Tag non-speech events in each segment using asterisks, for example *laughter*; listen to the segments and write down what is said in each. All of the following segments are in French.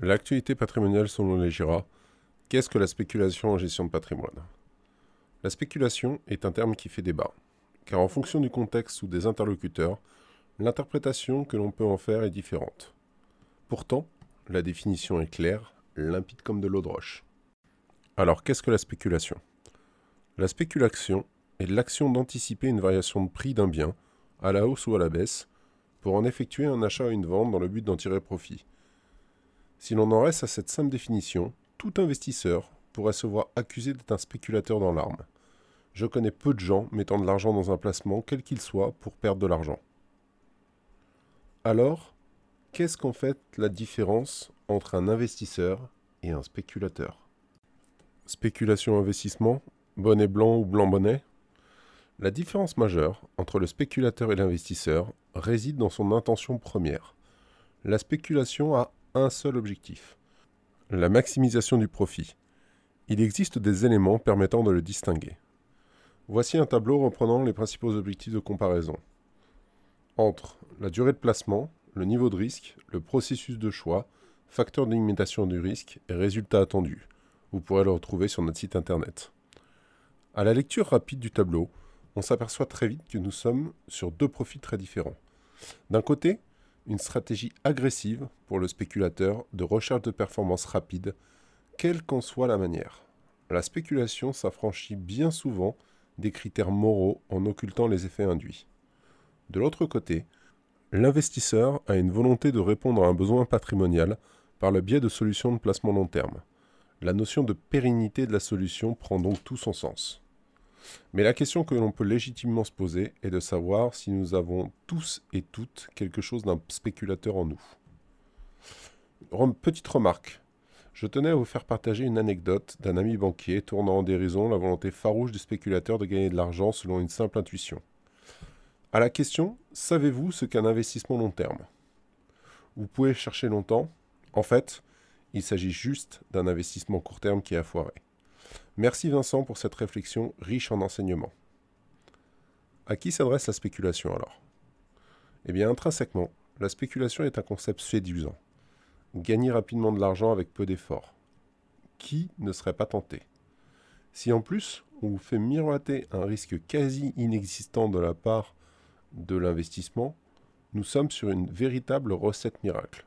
L'actualité patrimoniale selon les GIRA. Qu'est-ce que la spéculation en gestion de patrimoine? La spéculation est un terme qui fait débat, car en fonction du contexte ou des interlocuteurs, l'interprétation que l'on peut en faire est différente. Pourtant, la définition est claire, limpide comme de l'eau de roche. Alors qu'est-ce que la spéculation? La spéculation est l'action d'anticiper une variation de prix d'un bien, à la hausse ou à la baisse, pour en effectuer un achat ou une vente dans le but d'en tirer profit si l'on en reste à cette simple définition, tout investisseur pourrait se voir accusé d'être un spéculateur dans l'arme. Je connais peu de gens mettant de l'argent dans un placement, quel qu'il soit, pour perdre de l'argent. Alors, qu'est-ce qu'en fait la différence entre un investisseur et un spéculateur? Spéculation-investissement, bonnet blanc ou blanc bonnet? La différence majeure entre le spéculateur et l'investisseur réside dans son intention première. La spéculation a un seul objectif, la maximisation du profit. Il existe des éléments permettant de le distinguer. Voici un tableau reprenant les principaux objectifs de comparaison. Entre la durée de placement, le niveau de risque, le processus de choix, facteur de limitation du risque et résultats attendus. Vous pourrez le retrouver sur notre site internet. À la lecture rapide du tableau, on s'aperçoit très vite que nous sommes sur deux profils très différents. D'un côté, une stratégie agressive pour le spéculateur de recherche de performance rapide, quelle qu'en soit la manière. La spéculation s'affranchit bien souvent des critères moraux en occultant les effets induits. De l'autre côté, l'investisseur a une volonté de répondre à un besoin patrimonial par le biais de solutions de placement long terme. La notion de pérennité de la solution prend donc tout son sens. Mais la question que l'on peut légitimement se poser est de savoir si nous avons tous et toutes quelque chose d'un spéculateur en nous. Petite remarque. Je tenais à vous faire partager une anecdote d'un ami banquier tournant en dérision la volonté farouche du spéculateur de gagner de l'argent selon une simple intuition. À la question Savez-vous ce qu'un investissement long terme? Vous pouvez chercher longtemps. En fait, il s'agit juste d'un investissement court terme qui a foiré. Merci Vincent pour cette réflexion riche en enseignements. À qui s'adresse la spéculation alors? Eh bien intrinsèquement, la spéculation est un concept séduisant. Gagner rapidement de l'argent avec peu d'efforts. Qui ne serait pas tenté? Si en plus on vous fait miroiter un risque quasi inexistant de la part de l'investissement, nous sommes sur une véritable recette miracle.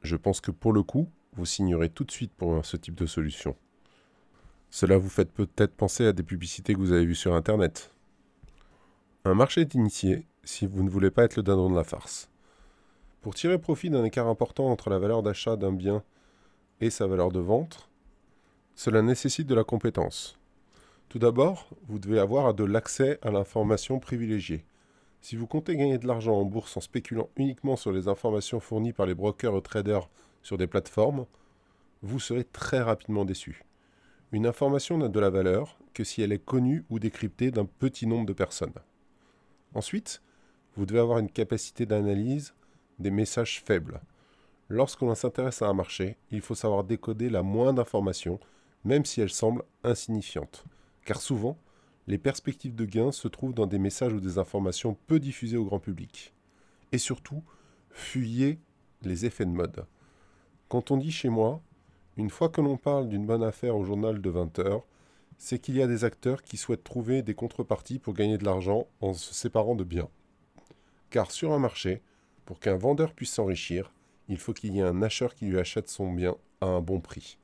Je pense que pour le coup, vous signerez tout de suite pour ce type de solution. Cela vous fait peut-être penser à des publicités que vous avez vues sur Internet. Un marché est initié si vous ne voulez pas être le dindon de la farce. Pour tirer profit d'un écart important entre la valeur d'achat d'un bien et sa valeur de vente, cela nécessite de la compétence. Tout d'abord, vous devez avoir de l'accès à l'information privilégiée. Si vous comptez gagner de l'argent en bourse en spéculant uniquement sur les informations fournies par les brokers ou traders sur des plateformes, vous serez très rapidement déçu. Une information n'a de la valeur que si elle est connue ou décryptée d'un petit nombre de personnes. Ensuite, vous devez avoir une capacité d'analyse des messages faibles. Lorsqu'on s'intéresse à un marché, il faut savoir décoder la moindre information, même si elle semble insignifiante. Car souvent, les perspectives de gain se trouvent dans des messages ou des informations peu diffusées au grand public. Et surtout, fuyez les effets de mode. Quand on dit chez moi, une fois que l'on parle d'une bonne affaire au journal de 20 heures, c'est qu'il y a des acteurs qui souhaitent trouver des contreparties pour gagner de l'argent en se séparant de biens. Car sur un marché, pour qu'un vendeur puisse s'enrichir, il faut qu'il y ait un acheteur qui lui achète son bien à un bon prix.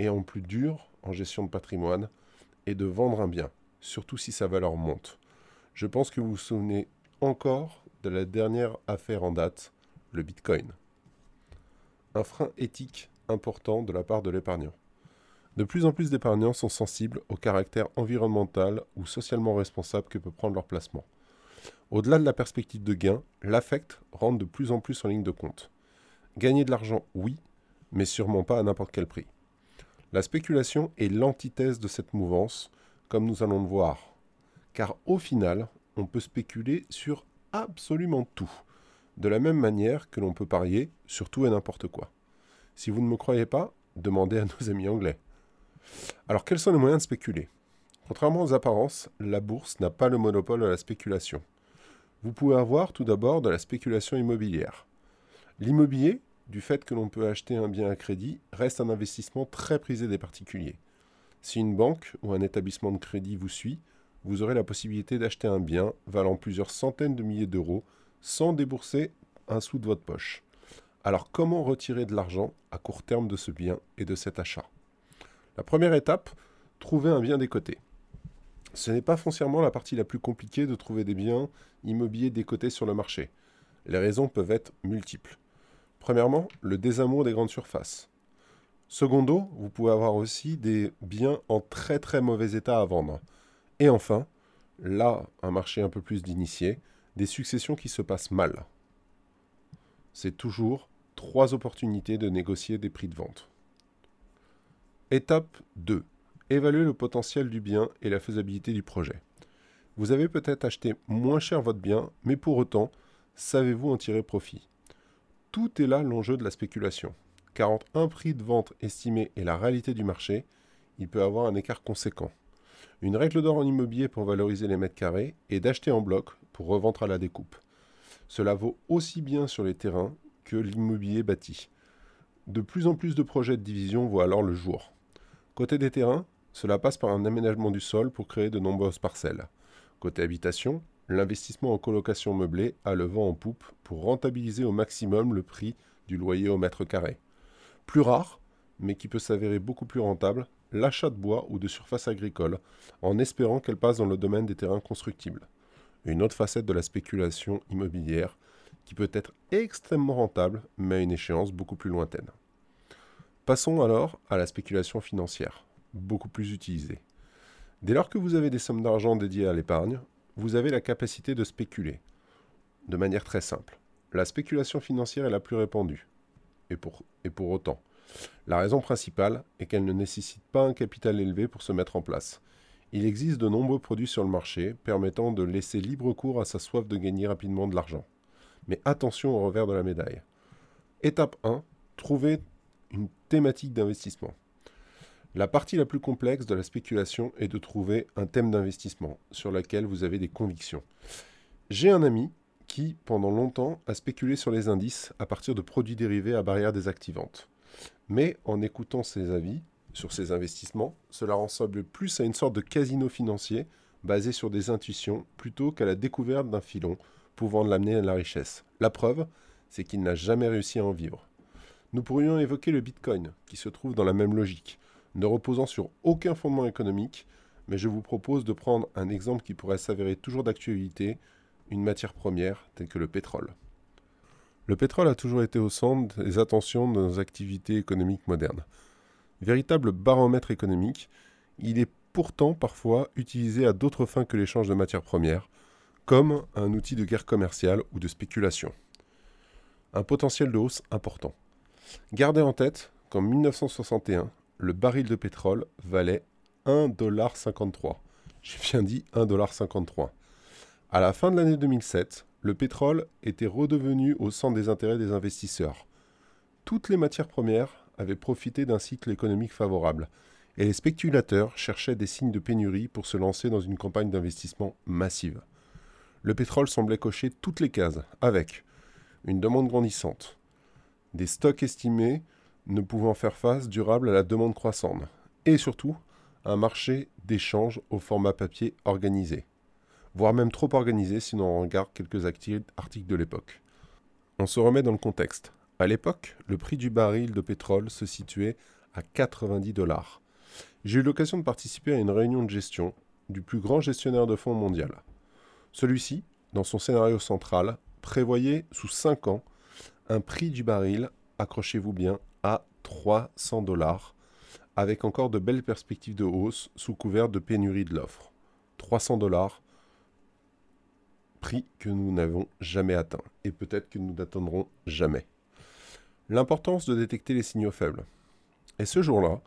Et en plus dur, en gestion de patrimoine, est de vendre un bien, surtout si sa valeur monte. Je pense que vous vous souvenez encore de la dernière affaire en date, le Bitcoin. Un frein éthique important de la part de l'épargnant. De plus en plus d'épargnants sont sensibles au caractère environnemental ou socialement responsable que peut prendre leur placement. Au-delà de la perspective de gain, l'affect rentre de plus en plus en ligne de compte. Gagner de l'argent, oui, mais sûrement pas à n'importe quel prix. La spéculation est l'antithèse de cette mouvance, comme nous allons le voir. Car au final, on peut spéculer sur absolument tout, de la même manière que l'on peut parier sur tout et n'importe quoi. Si vous ne me croyez pas, demandez à nos amis anglais. Alors quels sont les moyens de spéculer? Contrairement aux apparences, la bourse n'a pas le monopole de la spéculation. Vous pouvez avoir tout d'abord de la spéculation immobilière. L'immobilier du fait que l'on peut acheter un bien à crédit, reste un investissement très prisé des particuliers. Si une banque ou un établissement de crédit vous suit, vous aurez la possibilité d'acheter un bien valant plusieurs centaines de milliers d'euros sans débourser un sou de votre poche. Alors comment retirer de l'argent à court terme de ce bien et de cet achat? La première étape, trouver un bien décoté. Ce n'est pas foncièrement la partie la plus compliquée de trouver des biens immobiliers décotés sur le marché. Les raisons peuvent être multiples. Premièrement, le désamour des grandes surfaces. Secondo, vous pouvez avoir aussi des biens en très très mauvais état à vendre. Et enfin, là, un marché un peu plus d'initiés, des successions qui se passent mal. C'est toujours trois opportunités de négocier des prix de vente. Étape 2. Évaluer le potentiel du bien et la faisabilité du projet. Vous avez peut-être acheté moins cher votre bien, mais pour autant, savez-vous en tirer profit? Tout est là l'enjeu de la spéculation, car entre un prix de vente estimé et la réalité du marché, il peut avoir un écart conséquent. Une règle d'or en immobilier pour valoriser les mètres carrés est d'acheter en bloc pour revendre à la découpe. Cela vaut aussi bien sur les terrains que l'immobilier bâti. De plus en plus de projets de division voient alors le jour. Côté des terrains, cela passe par un aménagement du sol pour créer de nombreuses parcelles. Côté habitation, l'investissement en colocation meublée a le vent en poupe pour rentabiliser au maximum le prix du loyer au mètre carré. Plus rare, mais qui peut s'avérer beaucoup plus rentable, l'achat de bois ou de surface agricole, en espérant qu'elle passe dans le domaine des terrains constructibles. Une autre facette de la spéculation immobilière qui peut être extrêmement rentable, mais à une échéance beaucoup plus lointaine. Passons alors à la spéculation financière, beaucoup plus utilisée. Dès lors que vous avez des sommes d'argent dédiées à l'épargne, vous avez la capacité de spéculer. De manière très simple. La spéculation financière est la plus répandue. Et pour, et pour autant, la raison principale est qu'elle ne nécessite pas un capital élevé pour se mettre en place. Il existe de nombreux produits sur le marché permettant de laisser libre cours à sa soif de gagner rapidement de l'argent. Mais attention au revers de la médaille. Étape 1. Trouver une thématique d'investissement. La partie la plus complexe de la spéculation est de trouver un thème d'investissement sur lequel vous avez des convictions. J'ai un ami qui, pendant longtemps, a spéculé sur les indices à partir de produits dérivés à barrière désactivante. Mais en écoutant ses avis sur ses investissements, cela ressemble plus à une sorte de casino financier basé sur des intuitions plutôt qu'à la découverte d'un filon pouvant l'amener à la richesse. La preuve, c'est qu'il n'a jamais réussi à en vivre. Nous pourrions évoquer le Bitcoin, qui se trouve dans la même logique, ne reposant sur aucun fondement économique, mais je vous propose de prendre un exemple qui pourrait s'avérer toujours d'actualité, une matière première telle que le pétrole. Le pétrole a toujours été au centre des attentions de nos activités économiques modernes. Véritable baromètre économique, il est pourtant parfois utilisé à d'autres fins que l'échange de matières premières, comme un outil de guerre commerciale ou de spéculation. Un potentiel de hausse important. Gardez en tête qu'en 1961, le baril de pétrole valait 1,53$. J'ai bien dit 1,53$. À la fin de l'année 2007, le pétrole était redevenu au centre des intérêts des investisseurs. Toutes les matières premières avaient profité d'un cycle économique favorable, et les spéculateurs cherchaient des signes de pénurie pour se lancer dans une campagne d'investissement massive le pétrole semblait cocher toutes les cases, avec une demande grandissante, des stocks estimés ne pouvant faire face durable à la demande croissante, et surtout un marché d'échange au format papier organisé, voire même trop organisé si l'on regarde quelques articles de l'époque. On se remet dans le contexte. À l'époque, le prix du baril de pétrole se situait à 90 dollars. J'ai eu l'occasion de participer à une réunion de gestion du plus grand gestionnaire de fonds mondial. Celui-ci, dans son scénario central, prévoyait sous 5 ans un prix du baril, accrochez-vous bien, à 300 dollars, avec encore de belles perspectives de hausse sous couvert de pénurie de l'offre. 300 dollars, prix que nous n'avons jamais atteint, et peut-être que nous n'atteindrons jamais. L'importance de détecter les signaux faibles. Et ce jour-là,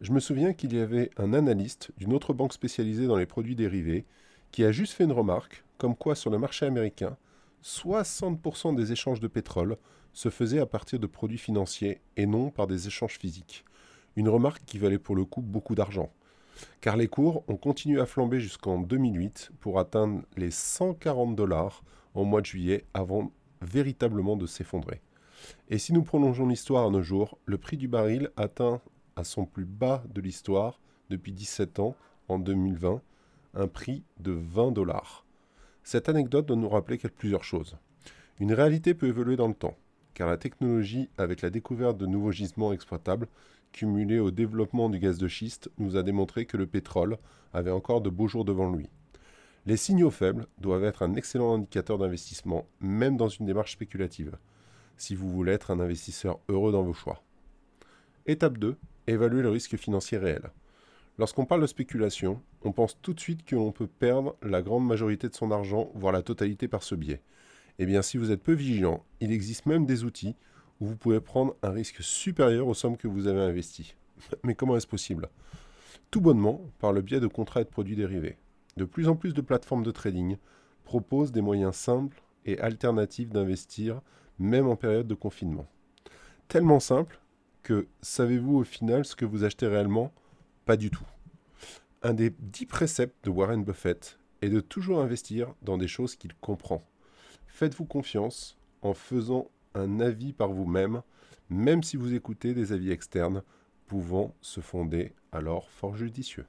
je me souviens qu'il y avait un analyste d'une autre banque spécialisée dans les produits dérivés qui a juste fait une remarque comme quoi sur le marché américain, 60% des échanges de pétrole se faisaient à partir de produits financiers et non par des échanges physiques. Une remarque qui valait pour le coup beaucoup d'argent. Car les cours ont continué à flamber jusqu'en 2008 pour atteindre les 140 dollars en mois de juillet avant véritablement de s'effondrer. Et si nous prolongeons l'histoire à nos jours, le prix du baril atteint à son plus bas de l'histoire depuis 17 ans en 2020 un prix de 20 dollars. Cette anecdote doit nous rappeler plusieurs choses. Une réalité peut évoluer dans le temps, car la technologie, avec la découverte de nouveaux gisements exploitables, cumulée au développement du gaz de schiste, nous a démontré que le pétrole avait encore de beaux jours devant lui. Les signaux faibles doivent être un excellent indicateur d'investissement, même dans une démarche spéculative, si vous voulez être un investisseur heureux dans vos choix. Étape 2. Évaluer le risque financier réel. Lorsqu'on parle de spéculation, on pense tout de suite que l'on peut perdre la grande majorité de son argent, voire la totalité par ce biais. Eh bien, si vous êtes peu vigilant, il existe même des outils où vous pouvez prendre un risque supérieur aux sommes que vous avez investies. *laughs* Mais comment est-ce possible? Tout bonnement par le biais de contrats et de produits dérivés. De plus en plus de plateformes de trading proposent des moyens simples et alternatifs d'investir, même en période de confinement. Tellement simple que savez-vous au final ce que vous achetez réellement? Pas du tout. Un des dix préceptes de Warren Buffett est de toujours investir dans des choses qu'il comprend. Faites-vous confiance en faisant un avis par vous-même, même si vous écoutez des avis externes pouvant se fonder alors fort judicieux.